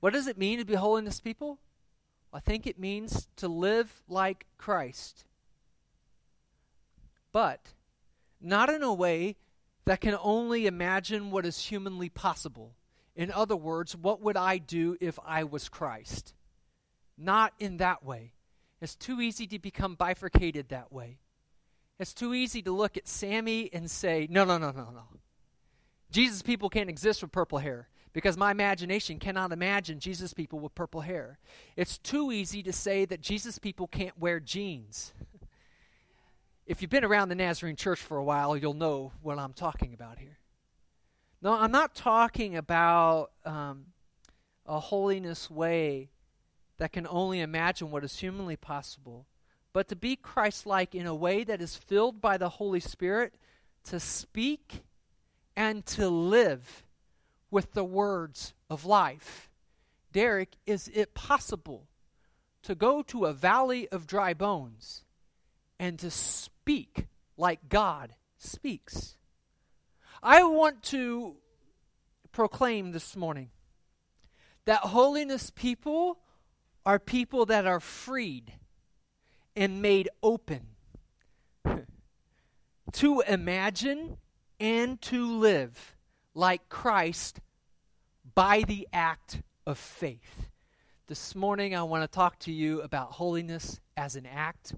What does it mean to be holiness people? I think it means to live like Christ. But not in a way that can only imagine what is humanly possible. In other words, what would I do if I was Christ? Not in that way. It's too easy to become bifurcated that way. It's too easy to look at Sammy and say, no, no, no, no, no. Jesus people can't exist with purple hair because my imagination cannot imagine Jesus people with purple hair. It's too easy to say that Jesus people can't wear jeans. if you've been around the Nazarene church for a while, you'll know what I'm talking about here. No, I'm not talking about um, a holiness way that can only imagine what is humanly possible, but to be Christ like in a way that is filled by the Holy Spirit to speak and to live with the words of life. Derek, is it possible to go to a valley of dry bones and to speak like God speaks? I want to proclaim this morning that holiness people are people that are freed and made open to imagine and to live like Christ by the act of faith. This morning, I want to talk to you about holiness as an act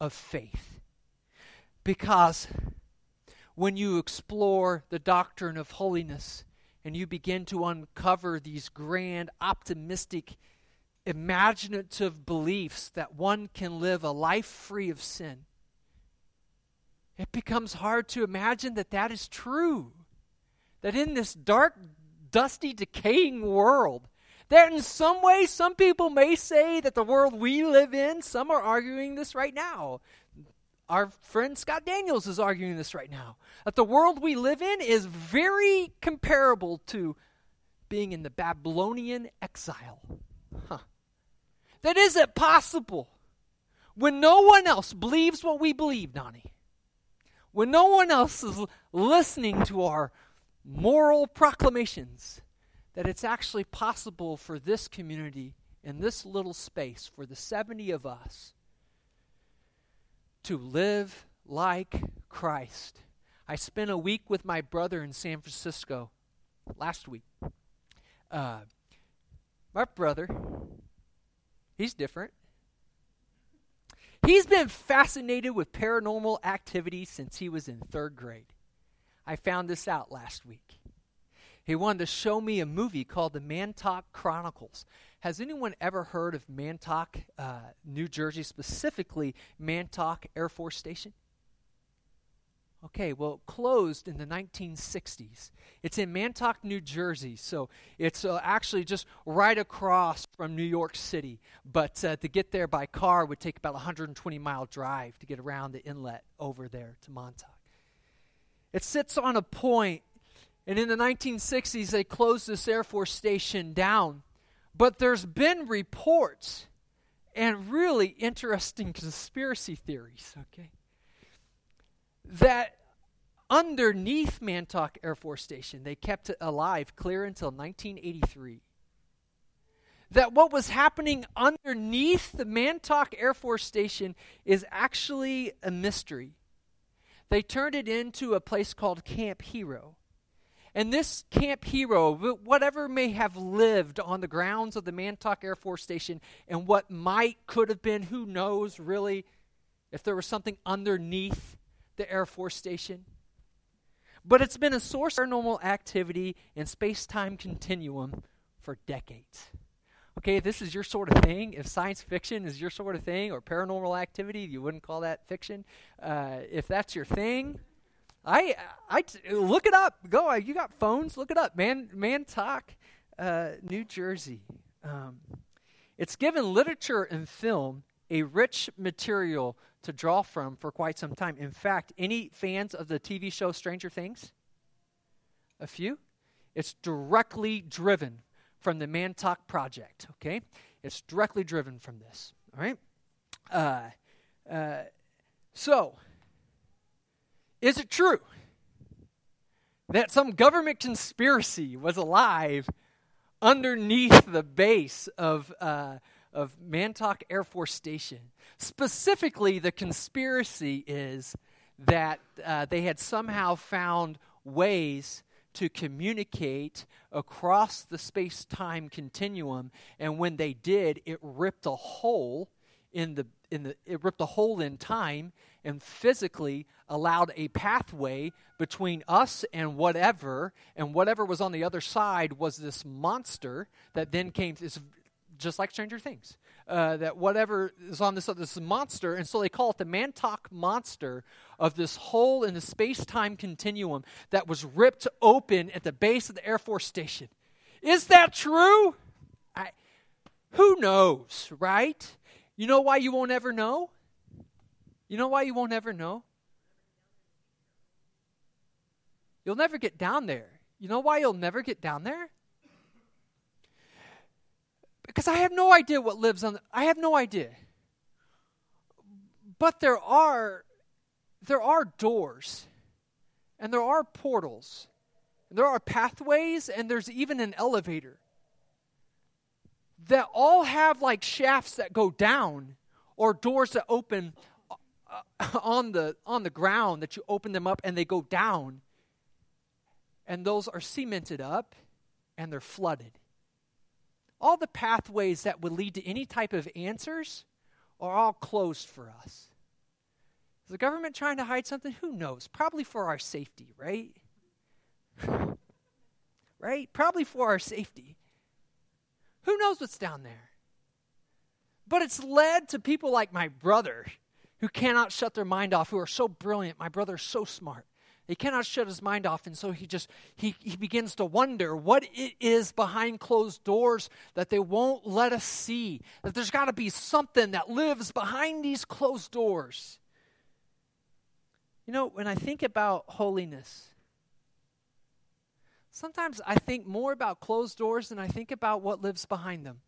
of faith. Because when you explore the doctrine of holiness and you begin to uncover these grand, optimistic, imaginative beliefs that one can live a life free of sin, it becomes hard to imagine that that is true. That in this dark, dusty, decaying world, that in some way, some people may say that the world we live in, some are arguing this right now. Our friend Scott Daniels is arguing this right now. That the world we live in is very comparable to being in the Babylonian exile. Huh. That is it possible when no one else believes what we believe, Donnie? When no one else is listening to our moral proclamations, that it's actually possible for this community in this little space, for the 70 of us, to live like Christ. I spent a week with my brother in San Francisco last week. Uh, my brother He's different. He's been fascinated with paranormal activity since he was in third grade. I found this out last week. He wanted to show me a movie called The Montauk Chronicles. Has anyone ever heard of Montauk, uh, New Jersey, specifically Montauk Air Force Station? Okay, well, closed in the 1960s. It's in Montauk, New Jersey, so it's uh, actually just right across from New York City. But uh, to get there by car would take about a 120 mile drive to get around the inlet over there to Montauk. It sits on a point, and in the 1960s, they closed this Air Force station down. But there's been reports and really interesting conspiracy theories, okay? that underneath Montauk Air Force Station, they kept it alive clear until 1983. That what was happening underneath the Montauk Air Force Station is actually a mystery. They turned it into a place called Camp Hero. And this Camp Hero, whatever may have lived on the grounds of the Montauk Air Force Station and what might, could have been, who knows really, if there was something underneath the Air Force Station. But it's been a source of paranormal activity in space time continuum for decades. Okay, if this is your sort of thing, if science fiction is your sort of thing, or paranormal activity, you wouldn't call that fiction. Uh, if that's your thing, I, I look it up. Go, uh, you got phones? Look it up. Man, Montauk, uh, New Jersey. Um, it's given literature and film a rich material to draw from for quite some time. In fact, any fans of the TV show Stranger Things? A few? It's directly driven from the Montauk Project, okay? It's directly driven from this, all right? Uh, uh, so, is it true that some government conspiracy was alive underneath the base of, uh, of Montauk Air Force Station. Specifically, the conspiracy is that uh, they had somehow found ways to communicate across the space time continuum, and when they did, it ripped a hole in the in the it ripped a hole in time and physically allowed a pathway between us and whatever and whatever was on the other side was this monster that then came it's just like stranger things uh, that whatever is on this this monster and so they call it the Montauk monster of this hole in the space-time continuum that was ripped open at the base of the air force station is that true I, who knows right you know why you won't ever know? You know why you won't ever know? You'll never get down there. You know why you'll never get down there? Because I have no idea what lives on the, I have no idea. But there are there are doors and there are portals. And there are pathways and there's even an elevator that all have like shafts that go down or doors that open uh, on the on the ground that you open them up and they go down and those are cemented up and they're flooded all the pathways that would lead to any type of answers are all closed for us is the government trying to hide something who knows probably for our safety right right probably for our safety who knows what's down there? But it's led to people like my brother who cannot shut their mind off, who are so brilliant. My brother is so smart. He cannot shut his mind off, and so he just he, he begins to wonder what it is behind closed doors that they won't let us see. That there's got to be something that lives behind these closed doors. You know, when I think about holiness, Sometimes I think more about closed doors than I think about what lives behind them.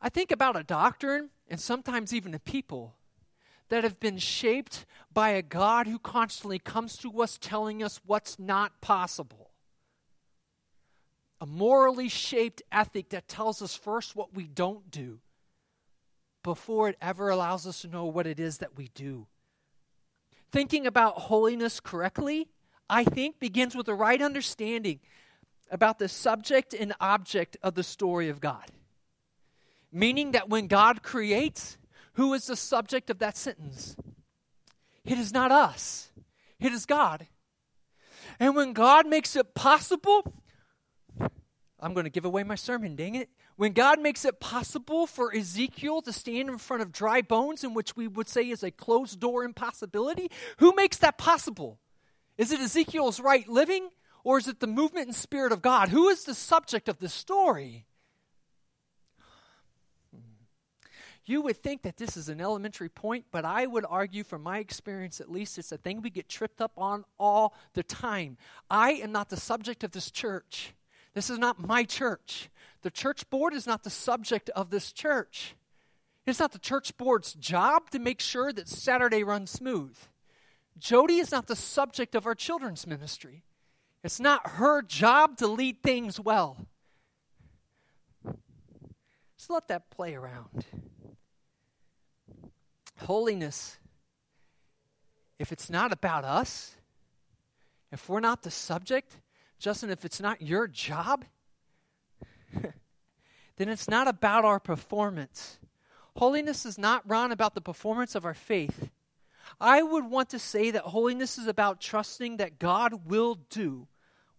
I think about a doctrine and sometimes even a people that have been shaped by a God who constantly comes to us telling us what's not possible. A morally shaped ethic that tells us first what we don't do before it ever allows us to know what it is that we do. Thinking about holiness correctly I think, begins with the right understanding about the subject and object of the story of God. Meaning that when God creates, who is the subject of that sentence? It is not us, it is God. And when God makes it possible, I'm going to give away my sermon, dang it. When God makes it possible for Ezekiel to stand in front of dry bones, in which we would say is a closed door impossibility, who makes that possible? Is it Ezekiel's right living, or is it the movement and spirit of God? Who is the subject of this story? You would think that this is an elementary point, but I would argue, from my experience at least, it's a thing we get tripped up on all the time. I am not the subject of this church. This is not my church. The church board is not the subject of this church. It's not the church board's job to make sure that Saturday runs smooth. Jody is not the subject of our children's ministry. It's not her job to lead things well. Just let that play around. Holiness, if it's not about us, if we're not the subject, Justin, if it's not your job, then it's not about our performance. Holiness is not run about the performance of our faith. I would want to say that holiness is about trusting that God will do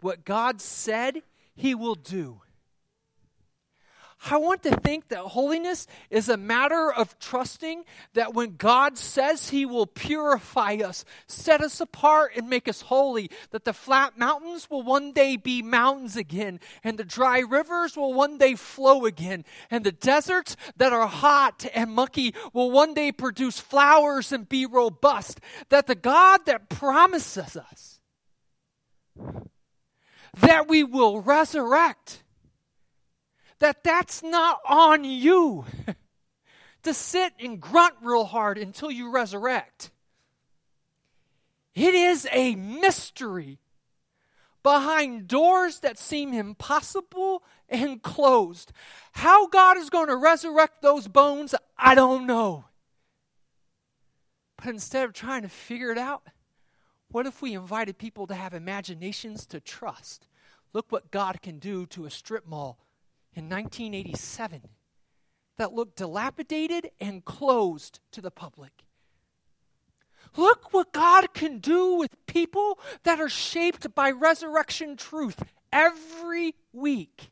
what God said he will do. I want to think that holiness is a matter of trusting that when God says He will purify us, set us apart, and make us holy, that the flat mountains will one day be mountains again, and the dry rivers will one day flow again, and the deserts that are hot and mucky will one day produce flowers and be robust. That the God that promises us that we will resurrect that that's not on you to sit and grunt real hard until you resurrect. It is a mystery. behind doors that seem impossible and closed. How God is going to resurrect those bones, I don't know. But instead of trying to figure it out, what if we invited people to have imaginations to trust? Look what God can do to a strip mall in 1987 that looked dilapidated and closed to the public. Look what God can do with people that are shaped by resurrection truth every week.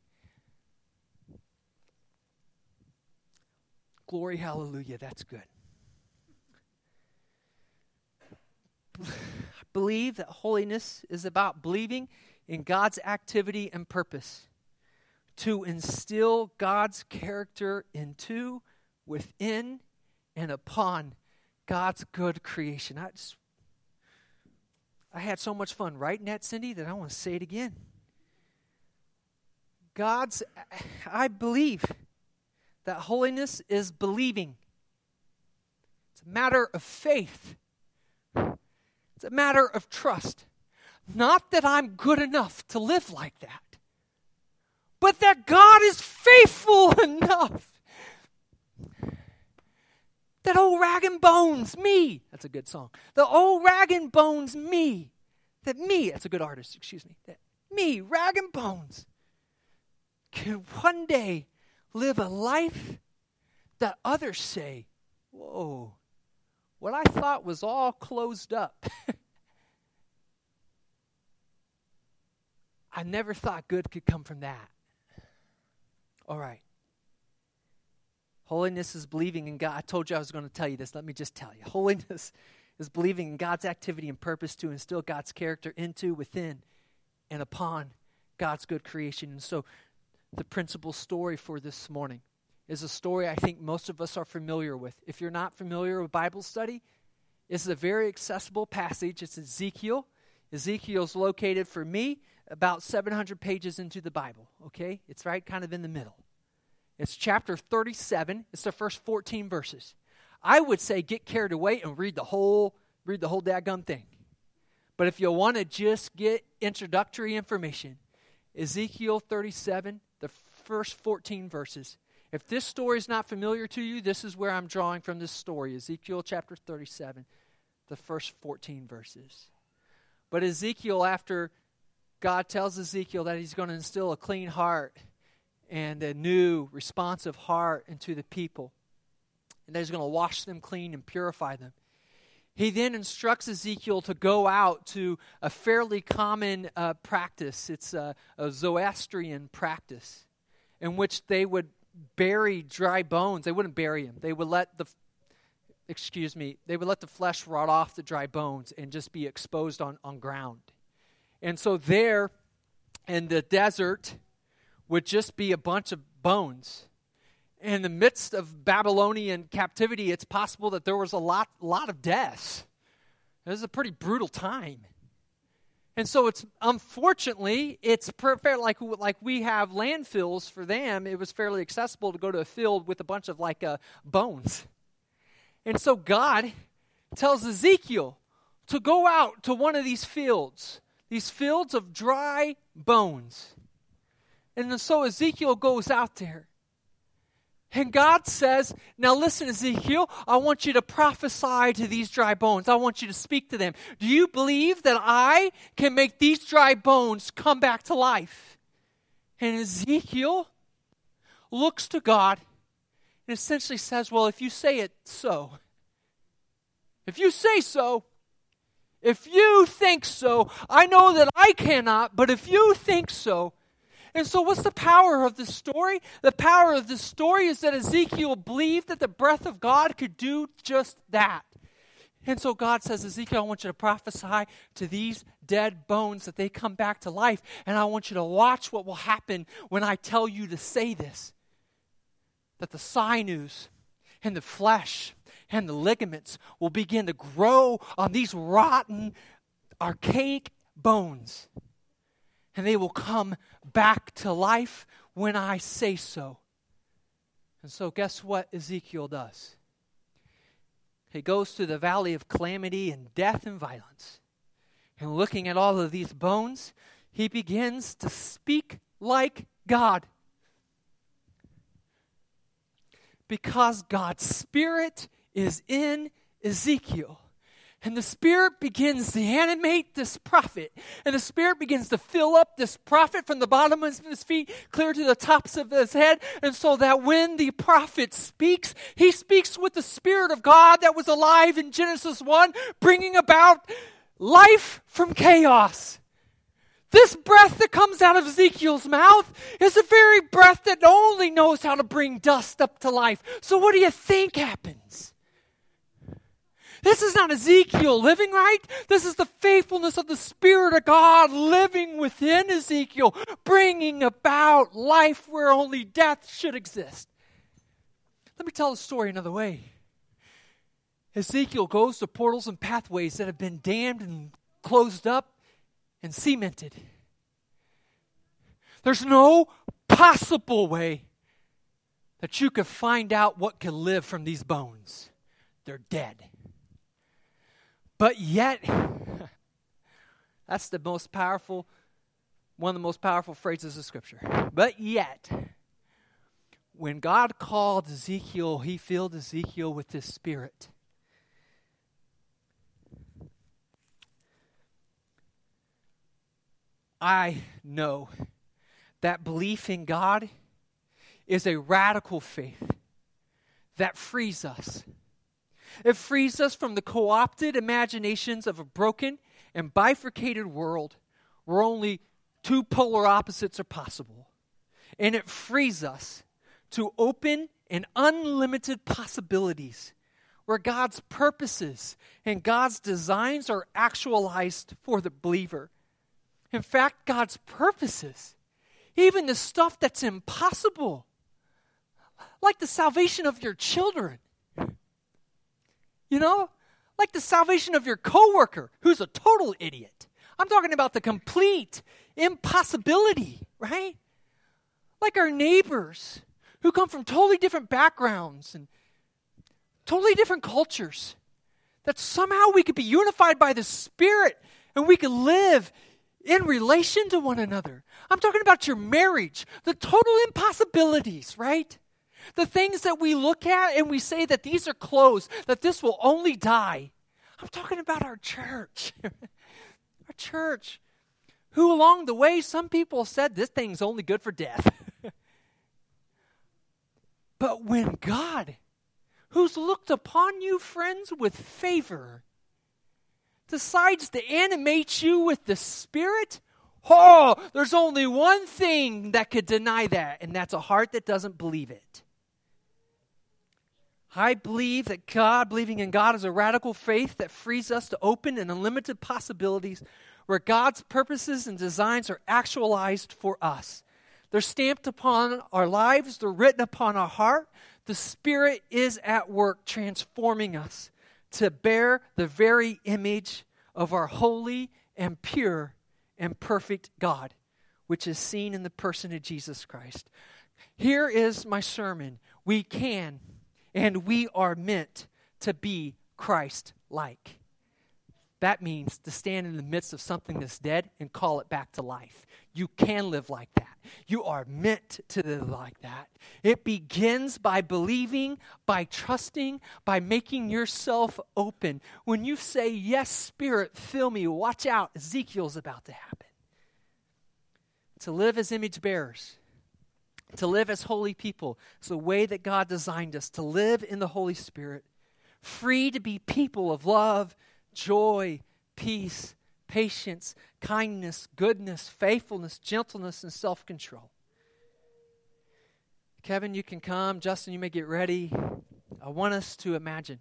Glory, hallelujah, that's good. I believe that holiness is about believing in God's activity and purpose to instill God's character into, within, and upon God's good creation. I just I had so much fun writing that, Cindy, that I want to say it again. God's I believe that holiness is believing. It's a matter of faith. It's a matter of trust. Not that I'm good enough to live like that, but that God is faithful enough that old rag and bones, me. That's a good song. The old rag and bones, me. That me, that's a good artist, excuse me. That me, rag and bones, can one day live a life that others say, whoa, what I thought was all closed up. I never thought good could come from that. All right. Holiness is believing in God. I told you I was going to tell you this. Let me just tell you. Holiness is believing in God's activity and purpose to instill God's character into, within, and upon God's good creation. And so, the principal story for this morning is a story I think most of us are familiar with. If you're not familiar with Bible study, is a very accessible passage. It's Ezekiel. Ezekiel's located for me about 700 pages into the Bible, okay? It's right kind of in the middle. It's chapter 37. It's the first 14 verses. I would say get carried away and read the whole read the whole dadgum thing. But if you want to just get introductory information, Ezekiel 37, the first 14 verses. If this story is not familiar to you, this is where I'm drawing from this story Ezekiel chapter 37, the first 14 verses. But Ezekiel, after God tells Ezekiel that he's going to instill a clean heart and a new, responsive heart into the people. And that he's going to wash them clean and purify them. He then instructs Ezekiel to go out to a fairly common uh, practice. It's a, a Zoroastrian practice in which they would bury dry bones. They wouldn't bury them. They would let the excuse me, they would let the flesh rot off the dry bones and just be exposed on, on ground. And so there in the desert, would just be a bunch of bones. In the midst of Babylonian captivity, it's possible that there was a lot, lot of deaths. It was a pretty brutal time. And so it's unfortunately it's fair like like we have landfills for them. It was fairly accessible to go to a field with a bunch of like uh, bones. And so God tells Ezekiel to go out to one of these fields, these fields of dry bones. And so Ezekiel goes out there. And God says, Now listen, Ezekiel, I want you to prophesy to these dry bones. I want you to speak to them. Do you believe that I can make these dry bones come back to life? And Ezekiel looks to God and essentially says, Well, if you say it so, if you say so, if you think so, I know that I cannot, but if you think so, and so, what's the power of this story? The power of this story is that Ezekiel believed that the breath of God could do just that. And so God says, Ezekiel, I want you to prophesy to these dead bones that they come back to life. And I want you to watch what will happen when I tell you to say this that the sinews and the flesh and the ligaments will begin to grow on these rotten, archaic bones and they will come back to life when I say so. And so, guess what Ezekiel does? He goes to the valley of calamity and death and violence. And looking at all of these bones, he begins to speak like God. Because God's Spirit is in Ezekiel. And the Spirit begins to animate this prophet. And the Spirit begins to fill up this prophet from the bottom of his feet clear to the tops of his head. And so that when the prophet speaks, he speaks with the Spirit of God that was alive in Genesis 1, bringing about life from chaos. This breath that comes out of Ezekiel's mouth is the very breath that only knows how to bring dust up to life. So, what do you think happens? This is not Ezekiel living right. This is the faithfulness of the Spirit of God living within Ezekiel, bringing about life where only death should exist. Let me tell the story another way. Ezekiel goes to portals and pathways that have been dammed and closed up and cemented. There's no possible way that you could find out what can live from these bones. They're dead. But yet, that's the most powerful, one of the most powerful phrases of Scripture. But yet, when God called Ezekiel, he filled Ezekiel with his spirit. I know that belief in God is a radical faith that frees us. It frees us from the co opted imaginations of a broken and bifurcated world where only two polar opposites are possible. And it frees us to open and unlimited possibilities where God's purposes and God's designs are actualized for the believer. In fact, God's purposes, even the stuff that's impossible, like the salvation of your children, you know, like the salvation of your coworker who's a total idiot. I'm talking about the complete impossibility, right? Like our neighbors who come from totally different backgrounds and totally different cultures. That somehow we could be unified by the Spirit and we could live in relation to one another. I'm talking about your marriage, the total impossibilities, right? The things that we look at and we say that these are closed, that this will only die. I'm talking about our church. our church. Who along the way, some people said this thing's only good for death. but when God, who's looked upon you, friends, with favor, decides to animate you with the Spirit, oh, there's only one thing that could deny that, and that's a heart that doesn't believe it. I believe that God, believing in God, is a radical faith that frees us to open and unlimited possibilities where God's purposes and designs are actualized for us. They're stamped upon our lives, they're written upon our heart. The Spirit is at work transforming us to bear the very image of our holy and pure and perfect God, which is seen in the person of Jesus Christ. Here is my sermon. We can and we are meant to be Christ like. That means to stand in the midst of something that's dead and call it back to life. You can live like that. You are meant to live like that. It begins by believing, by trusting, by making yourself open. When you say, Yes, Spirit, fill me, watch out, Ezekiel's about to happen. To live as image bearers, to live as holy people, it's the way that God designed us to live in the Holy Spirit, free to be people of love, joy, peace, patience, kindness, goodness, faithfulness, gentleness, and self control. Kevin, you can come. Justin, you may get ready. I want us to imagine.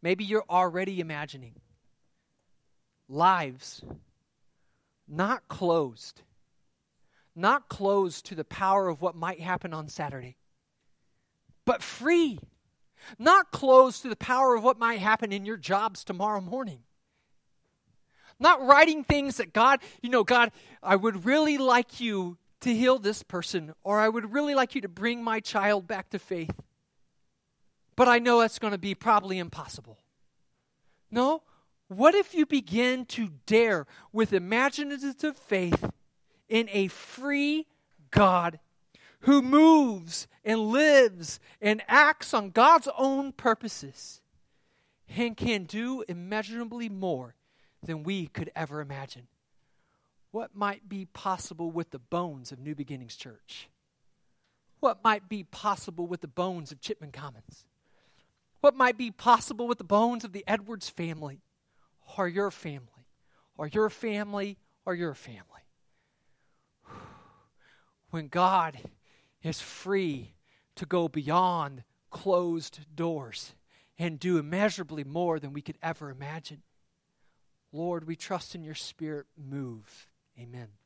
Maybe you're already imagining lives not closed, not closed to the power of what might happen on Saturday, but free, not closed to the power of what might happen in your jobs tomorrow morning not writing things that God, you know, God, I would really like you to heal this person, or I would really like you to bring my child back to faith. But I know that's going to be probably impossible. No, What if you begin to dare with imaginative faith in a free God who moves and lives and acts on God's own purposes and can do immeasurably more than we could ever imagine? What might be possible with the bones of New Beginnings Church? What might be possible with the bones of Chipman Commons? What might be possible with the bones of the Edwards family, or your family, or your family, or your family? When God is free to go beyond closed doors and do immeasurably more than we could ever imagine. Lord, we trust in your spirit. Move. Amen.